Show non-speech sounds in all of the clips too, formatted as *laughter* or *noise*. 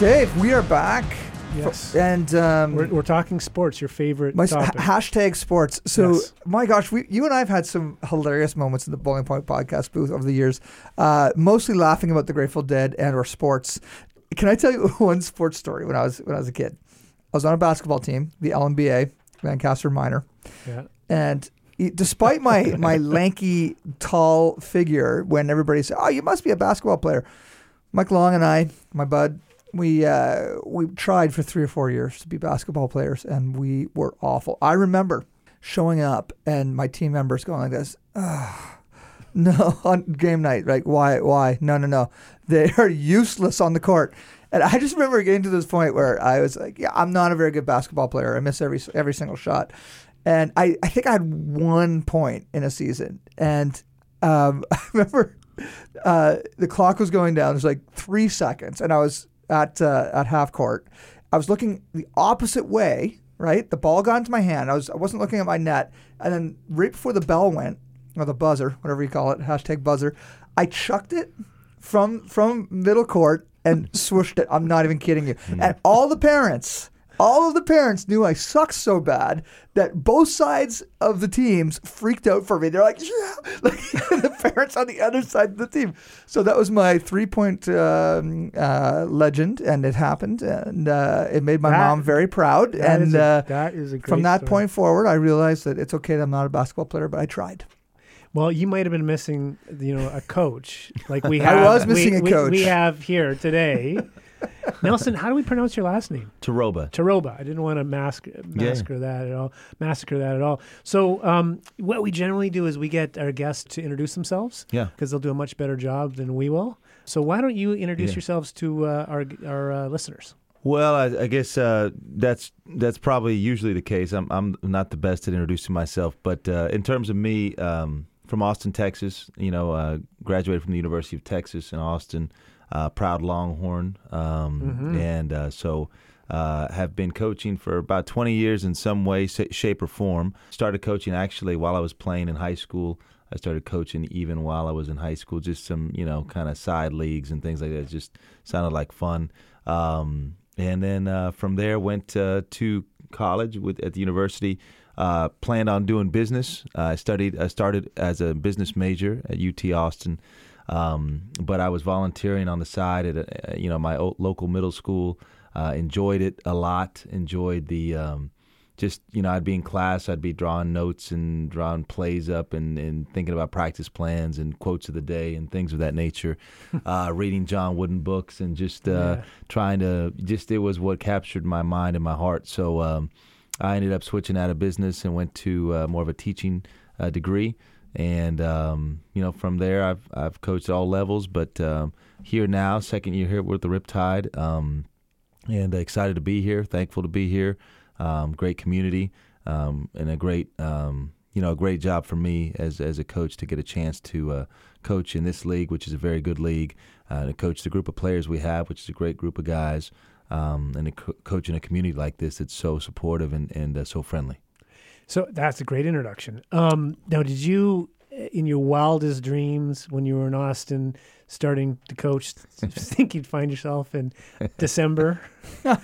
Dave, we are back. Yes. And um, We're, we're talking sports, your favorite my topic. ha- hashtag sports. So, Yes. my gosh, we, you and I have had some hilarious moments in the Boiling Point podcast booth over the years, uh, mostly laughing about the Grateful Dead and or sports. Can I tell you *laughs* one sports story? When I was when I was a kid, I was on a basketball team, the LNBA, Lancaster Minor, yeah. and despite my *laughs* my lanky, tall figure, when everybody said, "Oh, you must be a basketball player," Mike Long and I, my bud, we uh, we tried for three or four years to be basketball players, and we were awful. I remember showing up and my team members going like this. "Ah, *laughs* no, on game night, like why, why? No, no, no. They *laughs* are useless on the court. And I just remember getting to this point where I was like, yeah, I'm not a very good basketball player. I miss every every single shot. And I, I think I had one point in a season. And um, *laughs* I remember uh, the clock was going down. There's like three seconds, and I was at uh, at half court. I was looking the opposite way. Right, the ball got into my hand. I was I wasn't looking at my net, and then right before the bell went, or the buzzer, whatever you call it, hashtag buzzer, I chucked it from from middle court and *laughs* swooshed it. I'm not even kidding you. And all the parents, all of the parents knew I sucked so bad that both sides of the teams freaked out for me. They're like, yeah, *laughs* like *laughs* the parents on the other side of the team. So that was my three point um, uh, legend, and it happened, and uh, it made my That- mom very proud. And is a, uh, that is a from that story. point forward, I realized that it's okay that I'm not a basketball player, but I tried. Well, you might have been missing, you know, a coach like we have, *laughs* I was we- missing a we, coach. We have here today. *laughs* Nelson, how do we pronounce your last name? Terroba. Terroba. I didn't want to mask, massacre that at all. Massacre that at all. So, um, what we generally do is we get our guests to introduce themselves. Yeah. Because they'll do a much better job than we will. So, why don't you introduce Yeah. yourselves to uh, our our uh, listeners? Well, I, I guess uh, that's that's probably usually the case. I'm I'm not the best at introducing myself, but uh, in terms of me, um, from Austin, Texas, you know, uh, graduated from the University of Texas in Austin, uh, proud Longhorn, um, and uh, so. Uh, have been coaching for about 20 years in some way, shape, or form. Started coaching actually while I was playing in high school. I started coaching even while I was in high school, just some, you know, kind of side leagues and things like that. It just sounded like fun. Um, and then uh, from there, went uh, to college with at the university. Uh, planned on doing business. Uh, I studied. I started as a business major at UT Austin, um, but I was volunteering on the side at a, you know my local middle school. Uh, enjoyed it a lot. Enjoyed the um, just you know I'd be in class, I'd be drawing notes and drawing plays up and, and thinking about practice plans and quotes of the day and things of that nature. *laughs* uh, reading John Wooden books and just uh, Yeah. trying to just it was what captured my mind and my heart. So um, I ended up switching out of business and went to uh, more of a teaching uh, degree. And um, you know, from there, I've I've coached all levels, but um, here now, second year here with the Riptide, um, and excited to be here. Thankful to be here. Um, great community, um, and a great um, you know a great job for me as as a coach to get a chance to uh, coach in this league, which is a very good league, uh, to coach the group of players we have, which is a great group of guys, um, and a co- coach in a community like this that's so supportive and and uh, so friendly. So that's a great introduction. Um, now, did you, in your wildest dreams, when you were in Austin, starting to coach, *laughs* think you'd find yourself in December *laughs* I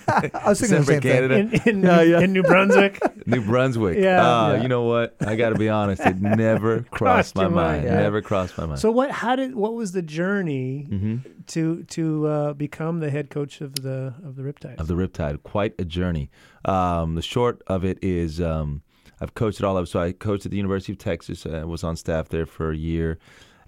was thinking the December, same thing. Canada. in, in, Yeah, yeah. in New Brunswick? *laughs* New Brunswick. Yeah. Uh, Yeah. You know what? I got to be honest. It never crossed Crossed my mind. mind, yeah. Never crossed my mind. so what? How did? What was the journey hmm to to uh, become the head coach of the of the Riptides? of the Riptide. Quite a journey. Um, the short of it is um, I've coached it all up. So I coached at the University of Texas. I was on staff there for a year.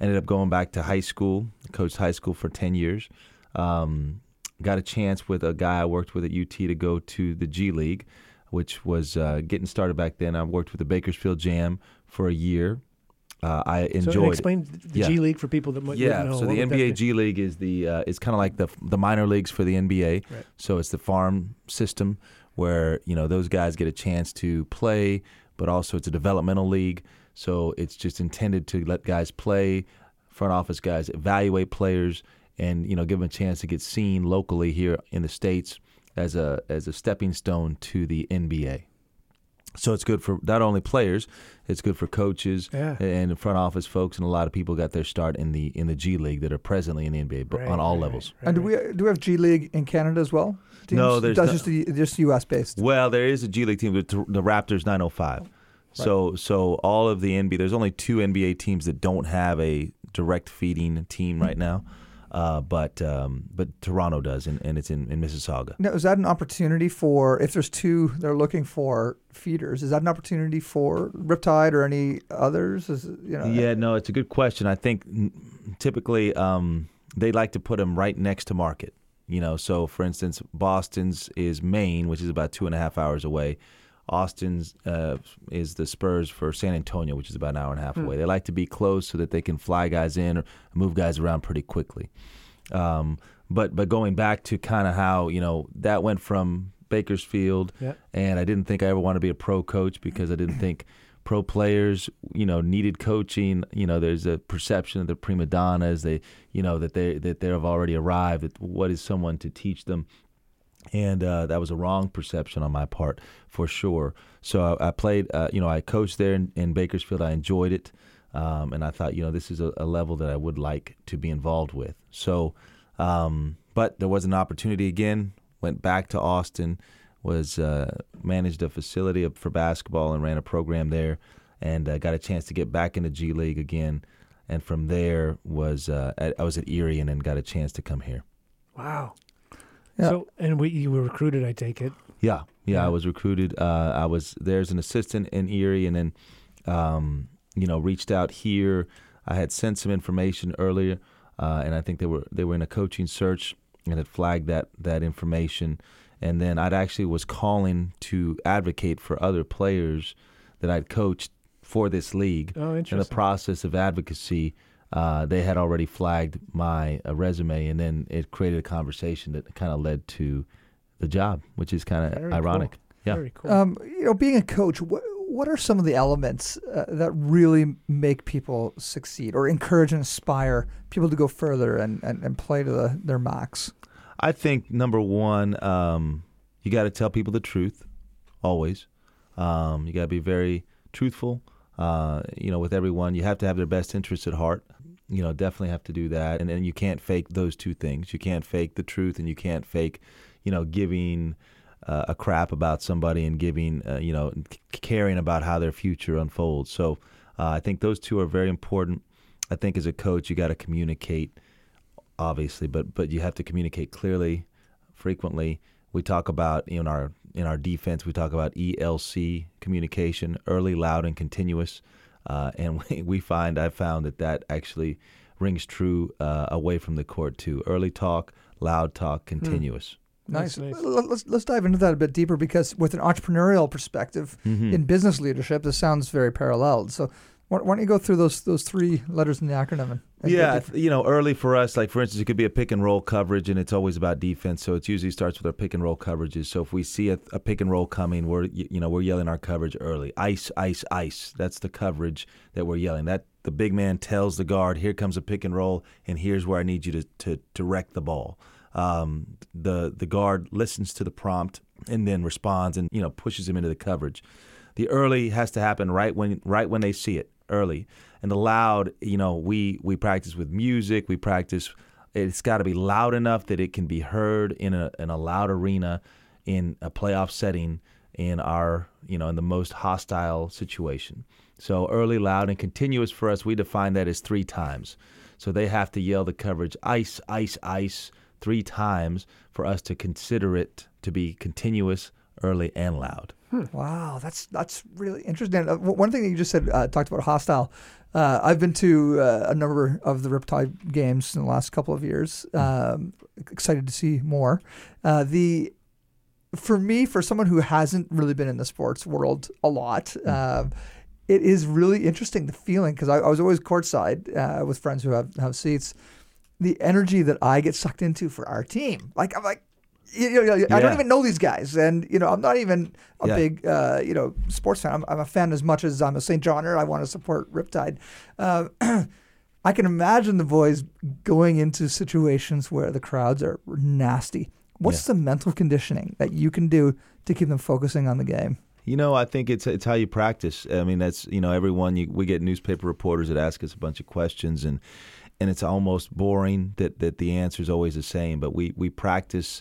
Ended up going back to high school. Coached high school for 10 years. Um, got a chance with a guy I worked with at UT to go to the G League, which was uh, getting started back then. I worked with the Bakersfield Jam for a year. uh, I So enjoyed. it. explain the Yeah, G League for people that might not know. so the What NBA? G League is the uh, is kind of like the the minor leagues for the NBA. Right. So it's the farm system where you know those guys get a chance to play, but also it's a developmental league. So it's just intended to let guys play, front office guys evaluate players, and you know give them a chance to get seen locally here in the states as a as a stepping stone to the NBA. So it's good for not only players, it's good for coaches Yeah. and front office folks, and a lot of people got their start in the in the G League that are presently in the NBA, but Right, on all right, levels. right, And do we do we have G League in Canada as well? No, there's That's no- just the, just U.S. based. Well, there is a G League team, but the Raptors 905. So so all of the NBA, there's only two NBA teams that don't have a direct feeding team right now, uh, but um, but Toronto does, and, and it's in, in Mississauga. Now, is that an opportunity for if there's two they're looking for feeders? Is that an opportunity for Riptide or any others? Is you know? Yeah, no, it's a good question. I think typically um, they like to put them right next to market. You know, so for instance, Boston's is Maine, which is about two and a half hours away. Austin's uh, is the Spurs for San Antonio, which is about an hour and a half away. They like to be close so that they can fly guys in or move guys around pretty quickly. Um, but but going back to kind of how you know that went from Bakersfield, Yeah. and I didn't think I ever wanted to be a pro coach because I didn't *clears throat* think pro players, you know, needed coaching. You know, there's a perception of the prima donnas. They, you know, that they that they have already arrived. What is someone to teach them? And uh, that was a wrong perception on my part, for sure. So I, I played, uh, you know, I coached there in, in Bakersfield. I enjoyed it, um, and I thought, you know, this is a, a level that I would like to be involved with. So, um, but there was an opportunity again. Went back to Austin, was uh, managed a facility for basketball and ran a program there, and uh, got a chance to get back into G League again. And from there was uh, I was at Erie and then got a chance to come here. Wow. Yeah. So and we, you were recruited, I take it. Yeah, yeah. Yeah. I was recruited. Uh, I was there as an assistant in Erie, and then, um, you know, reached out here. I had sent some information earlier, uh, and I think they were they were in a coaching search and had flagged that that information. And then I'd actually was calling to advocate for other players that I'd coached for this league. Oh, In the process of advocacy, uh, they had already flagged my uh, resume, and then it created a conversation that kind of led to the job, which is kind Very of cool. ironic. Yeah. Very cool. Um, you know, being a coach, what what are some of the elements uh, that really make people succeed or encourage and inspire people to go further and, and, and play to the, their max? I think number one, um, you got to tell people the truth, always. Um, you got to be very truthful. Uh, you know, with everyone, you have to have their best interests at heart. You know, definitely have to do that, and then you can't fake those two things. You can't fake the truth, and you can't fake, you know, giving uh, a crap about somebody and giving, uh, you know, caring about how their future unfolds. So, uh, I think those two are very important. I think as a coach, you got to communicate obviously, but but you have to communicate clearly, frequently. We talk about in our in our defense, we talk about ELC communication, early, loud, and continuous. Uh, and *laughs* we, we find I've found that that actually rings true uh, away from the court too. Early talk, loud talk, continuous. Nice. Nice. Let- Let's let's dive into that a bit deeper because with an entrepreneurial perspective Mhm. in business leadership, this sounds very paralleled. So why, why don't you go through those those three letters in the acronym? Yeah, get I deeper? th- you know, early for us, like for instance, it could be a pick and roll coverage, and it's always about defense. So it usually starts with our pick and roll coverages. So if we see a, a pick and roll coming, we're you know we're yelling our coverage early. Ice, ice, ice. That's the coverage that we're yelling. That the big man tells the guard, "Here comes a pick and roll, and here's where I need you to to direct the ball." Um, the the guard listens to the prompt and then responds, and you know pushes him into the coverage. The early has to happen right when right when they see it early, and the loud. You know, we we practice with music. We practice. It's got to be loud enough that it can be heard in a in a loud arena, in a playoff setting, in our you know in the most hostile situation. So early, loud, and continuous for us, we define that as three times. So they have to yell the coverage ice, ice, ice three times for us to consider it to be continuous, early, and loud. Wow, that's that's really interesting. Uh, one thing that you just said uh, talked about hostile. Uh, I've been to uh, a number of the Riptide games in the last couple of years. Um, excited to see more. Uh, the for me, for someone who hasn't really been in the sports world a lot, um, it is really interesting the feeling because I, I was always courtside uh, with friends who have, have seats. The energy that I get sucked into for our team, like I'm like, you know, I don't even know these guys, and you know, I'm not even a big uh, you know sports fan. I'm, I'm a fan as much as I'm a St. Johner. I want to support Riptide. Uh, *clears throat* I can imagine the boys going into situations where the crowds are nasty. What's the mental conditioning that you can do to keep them focusing on the game? You know, I think it's it's how you practice. I mean, that's you know, everyone you, we get newspaper reporters that ask us a bunch of questions, and and it's almost boring that that the answer is always the same. But we we practice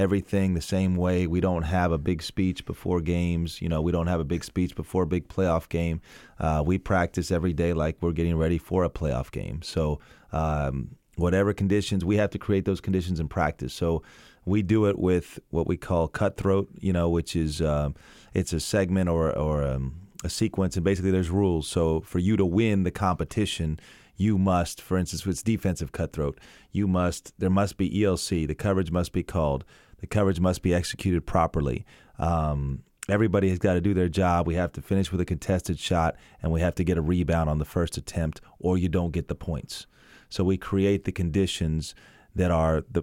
everything the same way. We don't have a big speech before games. You know, we don't have a big speech before a big playoff game. Uh, we practice every day like we're getting ready for a playoff game. So. Um, Whatever conditions, we have to create those conditions in practice. So we do it with what we call cutthroat, you know, which is um, it's a segment or or um, a sequence, and basically there's rules. So for you to win the competition, you must, for instance, with defensive cutthroat, you must there must be ELC. The coverage must be called. The coverage must be executed properly. Um, everybody has got to do their job. We have to finish with a contested shot, and we have to get a rebound on the first attempt, or you don't get the points. So we create the conditions that are the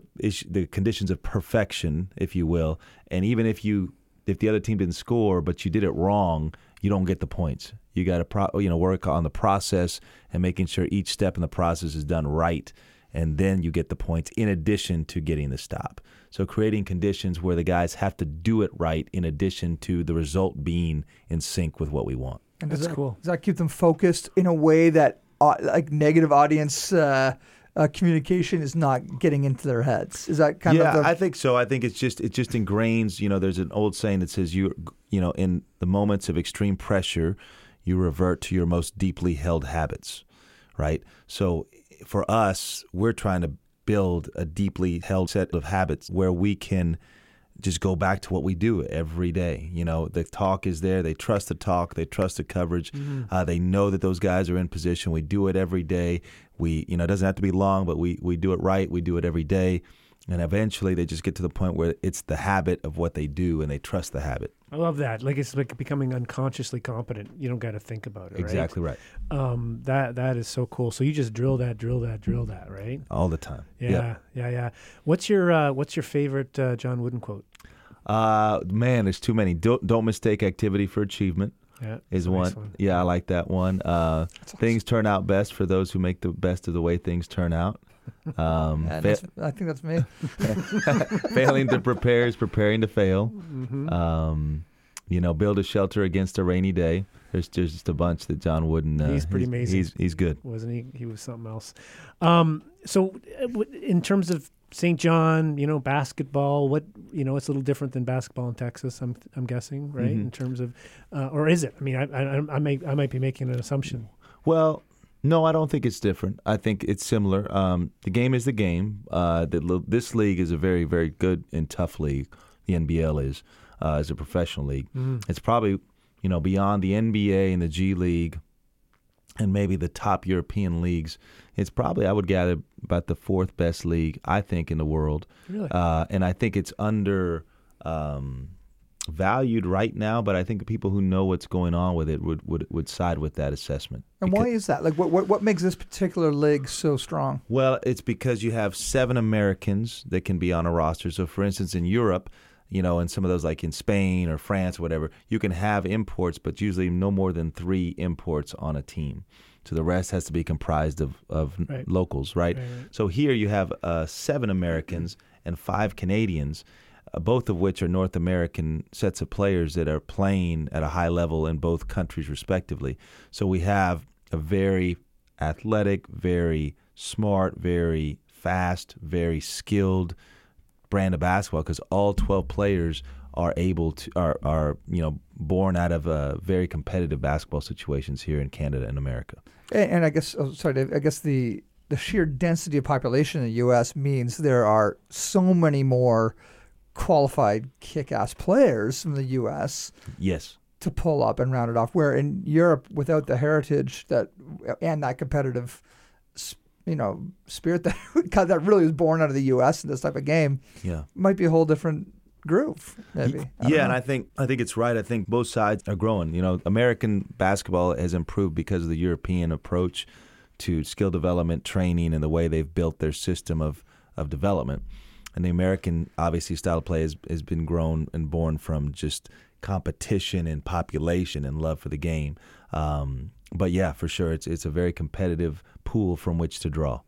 the conditions of perfection, if you will. And even if you if the other team didn't score, but you did it wrong, you don't get the points. You got to pro, you know work on the process and making sure each step in the process is done right, and then you get the points in addition to getting the stop. So creating conditions where the guys have to do it right in addition to the result being in sync with what we want. And does That's that, cool. Does that keep them focused in a way that uh, like negative audience uh, uh, communication is not getting into their heads? Is that kind yeah, of the I think so. I think it's just it just ingrains. You know, there's an old saying that says you you know in the moments of extreme pressure, you revert to your most deeply held habits, right? So for us, we're trying to build a deeply held set of habits where we can just go back to what we do every day. You know, the talk is there. They trust the talk. They trust the coverage. Uh, they know that those guys are in position. We do it every day. We, you know, it doesn't have to be long, but we we do it right. We do it every day, and eventually they just get to the point where it's the habit of what they do, and they trust the habit. I love that. Like it's like becoming unconsciously competent. You don't got to think about it. Exactly right. Um, that that is so cool. So you just drill that, drill that, drill that, right? All the time. Yeah, yeah, yeah. What's your uh, What's your favorite uh, John Wooden quote? Uh, man, there's too many. Don't, don't mistake activity for achievement. Yeah, is one. nice one. Yeah, I like that one. Uh, things turn out best for those who make the best of the way things turn out. Um, Yeah, fa- I think that's me. *laughs* failing to prepare is preparing to fail. Mm-hmm. Um, you know, build a shelter against a rainy day. There's, there's just a bunch that John Wooden. Uh, He's pretty amazing. He's he's good. wasn't he? He was something else. Um, so, uh, in terms of St. John, you know, basketball, what you know, it's a little different than basketball in Texas. I'm I'm guessing, right? Mhm. In terms of, uh, or is it? I mean, I I, I may I might be making an assumption. Well, no, I don't think it's different. I think it's similar. Um, the game is the game. Uh, the, this league is a very, very good and tough league. The NBL is uh, as a professional league. It's probably you know beyond the NBA and the G League, and maybe the top European leagues. It's probably I would gather about the fourth best league I think in the world. Really? Uh, and I think it's under um, valued right now, but I think people who know what's going on with it would, would, would side with that assessment. And Because- why is that? Like, what, what what makes this particular league so strong? Well, it's because you have seven Americans that can be on a roster. So, for instance, in Europe, you know, in some of those, like in Spain or France or whatever, you can have imports, but usually no more than three imports on a team. So the rest has to be comprised of, of Right. locals, right? Right, right. So here you have uh, seven Americans and five Canadians, uh, both of which are North American sets of players that are playing at a high level in both countries, respectively. So we have a very athletic, very smart, very fast, very skilled brand of basketball because all 12 players are able to are, are you know born out of uh, very competitive basketball situations here in Canada and America. And, and I guess, oh, sorry, Dave, I guess the the sheer density of population in the U.S. means there are so many more qualified kick-ass players from the U.S. Yes. to pull up and round it off. Where in Europe, without the heritage that and that competitive, you know, spirit that *laughs* that really was born out of the U.S. in this type of game, Yeah. might be a whole different groove. Maybe. Yeah, and. I think I think it's right. I think both sides are growing. You know, American basketball has improved because of the European approach to skill development, training, and the way they've built their system of of development. And the American, obviously, style of play has has been grown and born from just competition and population and love for the game. Um, but yeah, for sure, it's it's a very competitive pool from which to draw.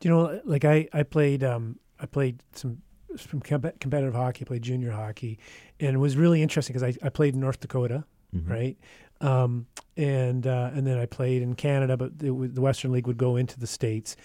Do you know, like I, I played, um, I played some some com- competitive hockey, played junior hockey, and it was really interesting because I, I played in North Dakota, Mhm. right? Um, and uh, and then I played in Canada, but the, the Western League would go into the states,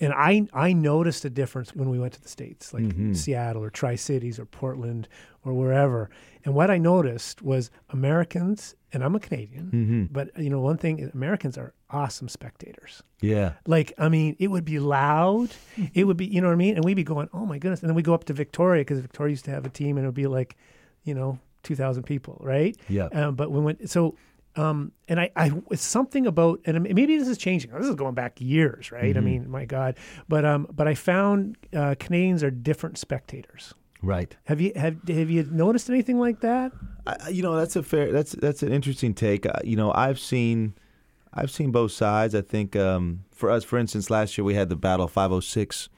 and I I noticed a difference when we went to the states, like Mhm. Seattle or Tri Cities or Portland or wherever. And what I noticed was Americans, and I'm a Canadian, Mm-hmm. but you know one thing: is Americans are awesome spectators. Yeah. Like, I mean, it would be loud. It would be, you know what I mean? And we'd be going, oh my goodness. And then we go up to Victoria because Victoria used to have a team and it would be like, you know, 2,000 people, right? Yeah. Um, but we went, so, um, and I, I, it's something about, and maybe this is changing. This is going back years, right? I Mhm. mean, my God. But, um, but I found uh, Canadians are different spectators. Right. Have you, have, have you noticed anything like that? I, I- you know that's a fair that's that's an interesting take. Uh, you know I've seen I've seen both sides. I think um, for us, for instance, last year we had the Battle 506,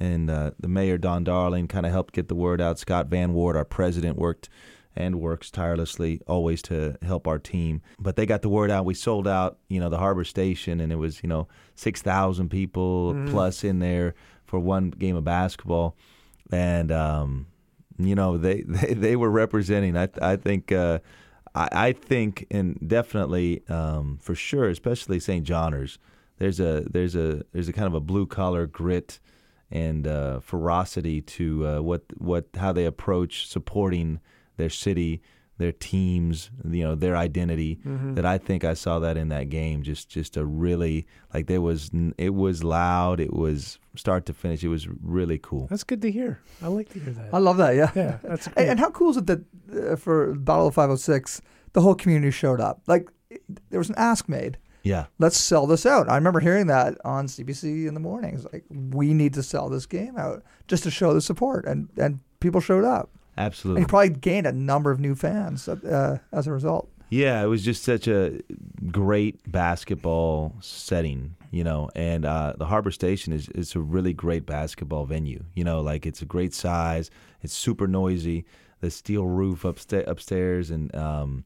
and uh, the mayor Don Darling kind of helped get the word out. Scott Van Ward, our president, worked and works tirelessly always to help our team. But they got the word out. We sold out, you know, the Harbor Station, and it was you know six thousand people plus in there for one game of basketball, and um, you know they, *laughs* they they were representing. I I think. Uh, I, I think, and definitely um, for sure, especially St. Johners, there's a there's a there's a kind of a blue collar grit and uh, ferocity to uh, what what how they approach supporting their city, their teams, you know, their identity. That I think I saw that in that game. Just just a really like there was it was loud. It was start to finish. It was really cool. That's good to hear. I like to hear that. I love that. Yeah. yeah, that's And, great. and how cool is it that uh, for Battle of 506, the whole community showed up? Like, there was an ask made. Yeah. Let's sell this out. I remember hearing that on CBC in the mornings. Like, we need to sell this game out just to show the support, and and people showed up. And Absolutely. he probably gained a number of new fans uh, as a result. Yeah, it was just such a great basketball setting, you know. And uh, the Harbor Station is is a really great basketball venue. You know, like it's a great size. It's super noisy. The steel roof upsta- upstairs, and um,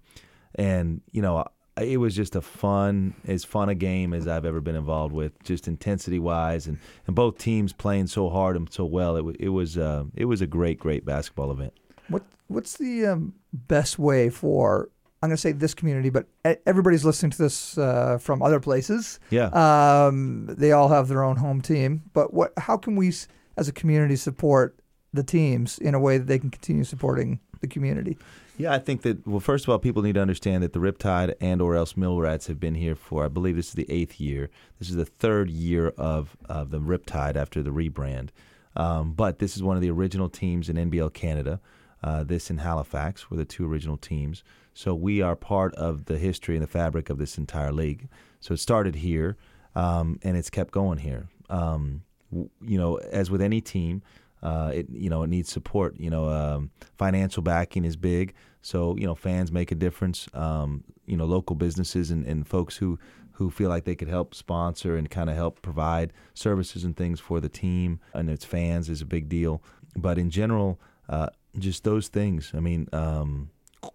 and you know, it was just a fun, as fun a game as I've ever been involved with, just intensity wise, and, and both teams playing so hard and so well. It, wa- it was uh, it was a great, great basketball event. What what's the um, best way for I'm going to say this community, but everybody's listening to this uh, from other places. Yeah. Um, they all have their own home team, but what? How can we, as a community, support the teams in a way that they can continue supporting the community? Yeah, I think that well, first of all, people need to understand that the Riptide and or else Mill Rats have been here for I believe this is the eighth year. This is the third year of of the Riptide after the rebrand. Um, but this is one of the original teams in NBL Canada. Uh, this in Halifax were the two original teams. So we are part of the history and the fabric of this entire league. So it started here, um, and it's kept going here. Um, you know, as with any team, uh, it you know it needs support. You know, um, financial backing is big. So you know, fans make a difference. Um, you know, local businesses and, and folks who who feel like they could help sponsor and kind of help provide services and things for the team and its fans is a big deal. But in general, uh, just those things. I mean, um,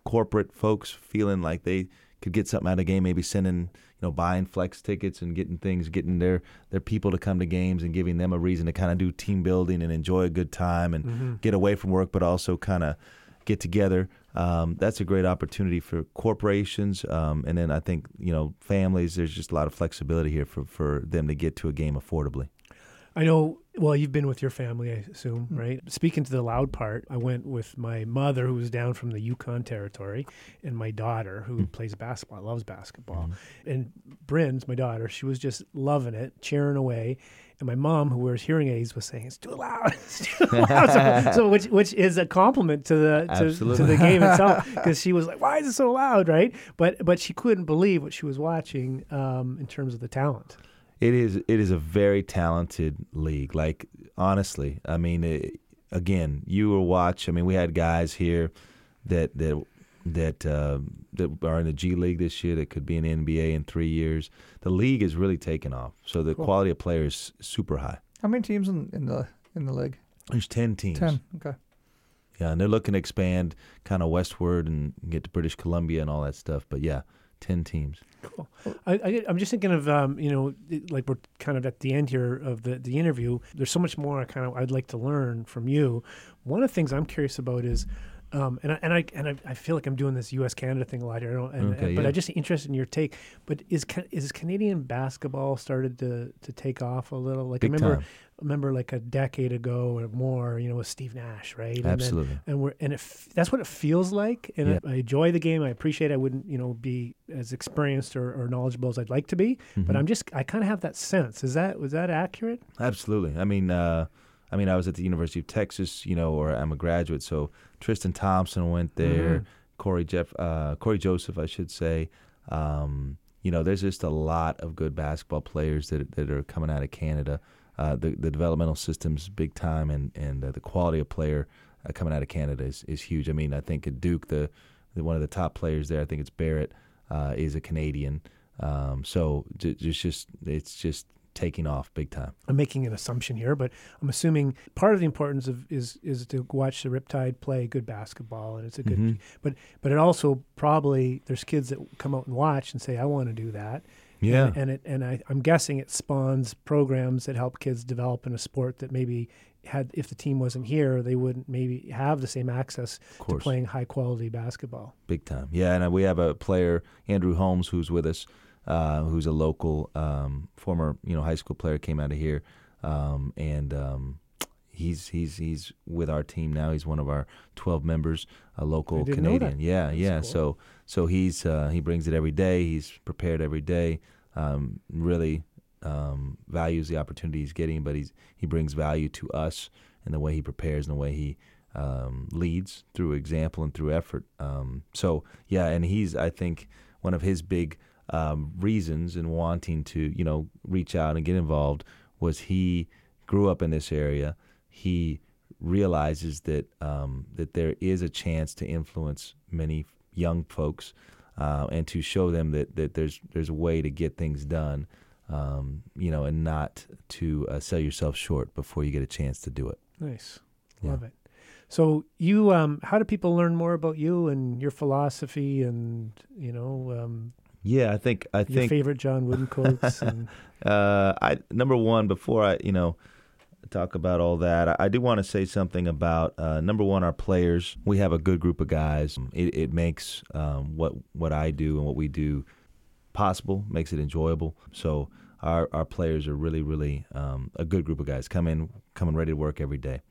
corporate folks feeling like they could get something out of game, maybe sending, you know, buying flex tickets and getting things, getting their their people to come to games and giving them a reason to kind of do team building and enjoy a good time and get away from work, but also kind of get together. Um, that's a great opportunity for corporations, um, and then I think you know families. There's just a lot of flexibility here for for them to get to a game affordably. I know. Well, you've been with your family, I assume, Hmm. right? Speaking to the loud part, I went with my mother, who was down from the Yukon territory, and my daughter, who Hmm. plays basketball, loves basketball. And Bryn's my daughter. She was just loving it, cheering away. And my mom, who wears hearing aids, was saying, "It's too loud." *laughs* it's too loud. so, so *laughs* which which is a compliment to the to, to the game *laughs* itself, because she was like, "Why is it so loud?" Right? But but she couldn't believe what she was watching um, in terms of the talent. It is it is a very talented league. Like honestly, I mean, it, again, you will watch. I mean, we had guys here that that that uh, that are in the G League this year that could be in the NBA in three years. The league is really taking off, so the Cool. quality of players is super high. How many teams in, in the in the league? There's ten teams. Ten. Okay. Yeah, and they're looking to expand kind of westward and get to British Columbia and all that stuff. But yeah, ten teams. Cool. I, I'm just thinking of, um, you know, like we're kind of at the end here of the, the interview. There's so much more I kind of I'd like to learn from you. One of the things I'm curious about is, um, and I, and I and I, I feel like I'm doing this U.S. Canada thing a lot here, I don't- and, Okay, but yeah. I'm just interested in your take. But is is Canadian basketball started to, to take off a little? Like Big I remember time. remember like a decade ago or more, you know, with Steve Nash, right? And then- Absolutely. and we're and it f- that's what it feels like and Yeah. I, I enjoy the game i appreciate i wouldn't you know be as experienced or, or knowledgeable as i'd like to be but Mhm. i'm just i kind of have that sense is that was that accurate Absolutely. I mean, uh, I mean, I was at the University of Texas, you know, or I'm a graduate. So Tristan Thompson went there. Mhm. Corey Jeff, uh, Cory Joseph, I should say. Um, you know, there's just a lot of good basketball players that that are coming out of Canada. Uh, the the developmental system's big time, and and uh, the quality of player uh, coming out of Canada is, is huge. I mean, I think at Duke, the, the one of the top players there, I think it's Barrett, uh, is a Canadian. Um, so just just it's just taking off big time. i'm making an assumption here but i'm assuming part of the importance of is is to watch the riptide play good basketball and it's a good Mhm. but but it also probably there's kids that come out and watch and say i want to do that Yeah. and, and it and I, I'm guessing it spawns programs that help kids develop in a sport that maybe had if the team wasn't here they wouldn't maybe have the same access to playing high quality basketball. Big time. Yeah, and we have a player, Andrew Holmes, who's with us, uh, who's a local um, former, you know, high school player, came out of here, um, and um, he's he's he's with our team now. He's one of our twelve members, a local didn't know that. Canadian. Yeah, That's yeah. cool. So so he's uh, he brings it every day. He's prepared every day. Um, really um, values the opportunity he's getting, but he's he brings value to us in the way he prepares and the way he um, leads through example and through effort. Um, so yeah, and he's I think one of his big um, reasons in wanting to you know reach out and get involved was he grew up in this area. He realizes that um, that there is a chance to influence many young folks uh, and to show them that, that there's there's a way to get things done, um, you know, and not to uh, sell yourself short before you get a chance to do it. Nice, Yeah. love it. So you, um, how do people learn more about you and your philosophy and you know um, Yeah, I think I think your think favorite John Wooden quotes? and *laughs* Uh, I number one before I you know talk about all that, I, I do want to say something about uh, number one our players. We have a good group of guys. It, it makes um, what what I do and what we do possible, makes it enjoyable. So our our players are really really um, a good group of guys. Come in coming ready to work every day.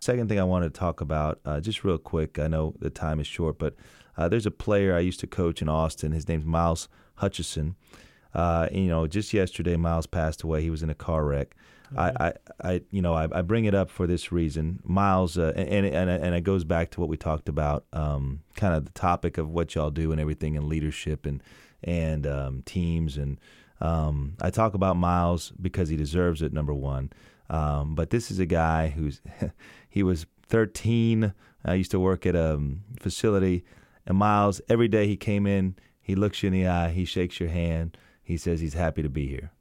Second thing I wanted to talk about, uh, just real quick. I know the time is short, but uh, there's a player I used to coach in Austin. His name's Miles Hutchison. Uh, you know, just yesterday, Miles passed away. He was in a car wreck. I, I, I, you know, I, I bring it up for this reason. Miles, uh, and, and and it goes back to what we talked about, um, kind of the topic of what y'all do and everything, and leadership and and um, teams. And um, I talk about Miles because he deserves it. Number one, um, but this is a guy who's *laughs* he was 13. I used to work at a um, facility, and Miles every day he came in, he looks you in the eye, he shakes your hand, he says he's happy to be here.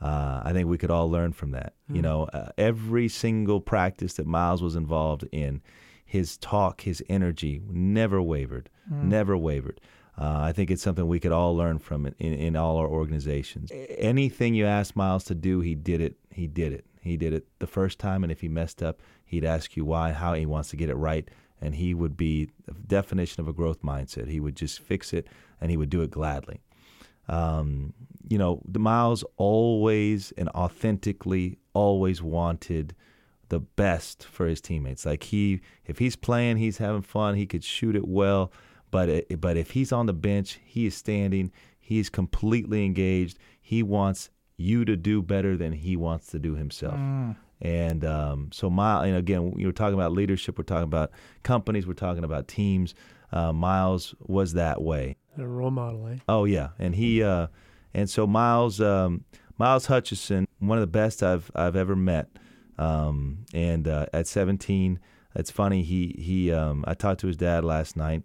Uh, I think we could all learn from that. You know, uh, every single practice that Miles was involved in, his talk, his energy never wavered, never wavered. Uh, I think it's something we could all learn from in, in, in all our organizations. Anything you asked Miles to do, he did it. He did it. He did it the first time, and if he messed up, he'd ask you why, how he wants to get it right, and he would be the definition of a growth mindset. He would just fix it, and he would do it gladly um, you know, Miles always and authentically always wanted the best for his teammates. Like he, if he's playing, he's having fun. He could shoot it well, but it, but if he's on the bench, he is standing. He's completely engaged. He wants you to do better than he wants to do himself. And um, so, Miles, and again, we were talking about leadership. We're talking about companies. We're talking about teams. Uh, Miles was that way. a role model, eh? Oh yeah, and he uh, and so Miles um, Miles Hutchison, one of the best I've I've ever met. Um, and uh, at 17, it's funny. He he. Um, I talked to his dad last night,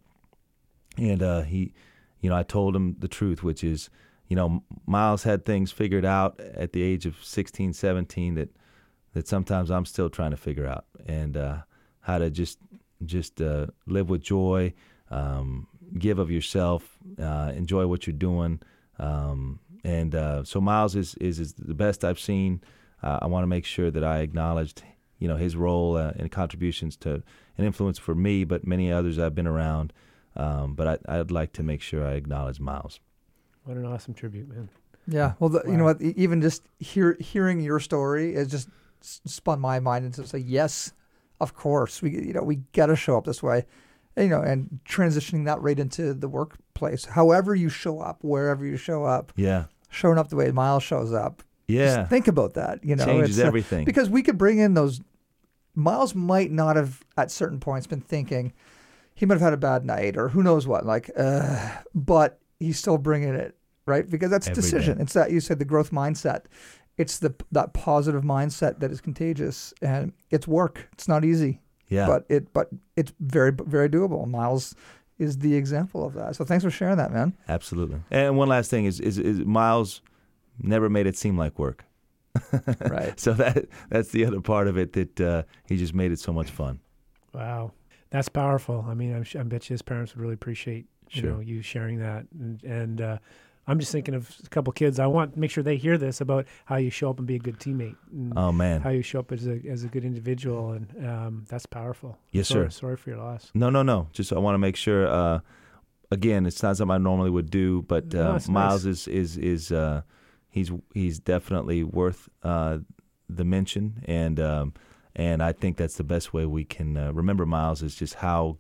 and uh, he, you know, I told him the truth, which is, you know, Miles had things figured out at the age of 16, 17 that that sometimes I'm still trying to figure out, and uh, how to just just uh, live with joy, um, give of yourself, uh, enjoy what you're doing. Um, and uh, so Miles is, is, is the best I've seen. Uh, I want to make sure that I acknowledged, you know, his role uh, and contributions to an influence for me, but many others I've been around. Um, but I, would like to make sure I acknowledge Miles. What an awesome tribute, man! Yeah, well, the, wow. you know what? Even just hear, hearing your story is just spun my mind into say, yes, of course, we you know we got to show up this way, and, you know, and transitioning that right into the workplace. However you show up, wherever you show up, yeah, showing up the way Miles shows up. Yeah, Just think about that. You know, changes it's, everything uh, because we could bring in those. Miles might not have at certain points been thinking he might have had a bad night or who knows what. Like, uh, but he's still bringing it right because that's a decision. Day. It's that you said the growth mindset it's the that positive mindset that is contagious, and it's work. It's not easy. Yeah. But it but it's very very doable. Miles is the example of that. So thanks for sharing that, man. Absolutely. And one last thing is is, is Miles never made it seem like work. *laughs* right. So that that's the other part of it that uh, he just made it so much fun. Wow, that's powerful. I mean, I'm, I bet you his parents would really appreciate you sure. know you sharing that and and. Uh, I'm just thinking of a couple kids. I want to make sure they hear this about how you show up and be a good teammate. oh man, how you show up as a as a good individual, and um, that's powerful. Yes, sorry, sir. Sorry for your loss. No, no, no. Just I want to make sure. Uh, again, it's not something I normally would do, but uh, no, Miles nice. is is is uh, he's he's definitely worth uh, the mention, and um, and I think that's the best way we can uh, remember Miles is just how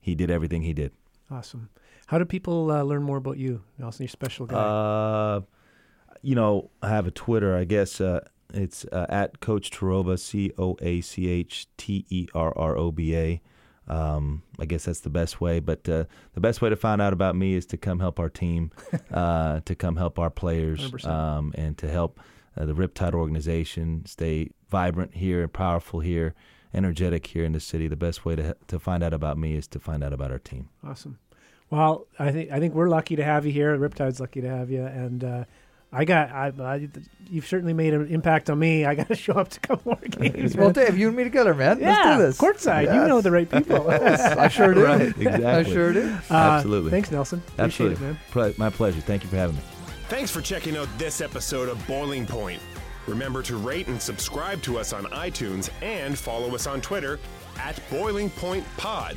he did everything he did. Awesome. How do people uh, learn more about you, Nelson? You're special guy. Uh, you know, I have a Twitter. I guess uh, it's uh, at Coach Terroba, C O A C H T E R R O B A. Um, I guess that's the best way. But uh, the best way to find out about me is to come help our team, *laughs* uh, to come help our players, um, and to help uh, the Riptide organization stay vibrant here, powerful here, energetic here in the city. The best way to to find out about me is to find out about our team. Awesome. Well, I think I think we're lucky to have you here. Riptide's lucky to have you, and uh, I got I, I, you've certainly made an impact on me. I got to *laughs* show up to come more *laughs* games. well, Dave, you and me together, man. Yeah, Let's do this. Courtside, yes. you know the right people. *laughs* I sure do. Right, exactly. I sure do. Uh, Absolutely. Thanks, Nelson. Absolutely, Appreciate it, man. My pleasure. Thank you for having me. Thanks for checking out this episode of Boiling Point. Remember to rate and subscribe to us on iTunes and follow us on Twitter at Boiling Point Pod.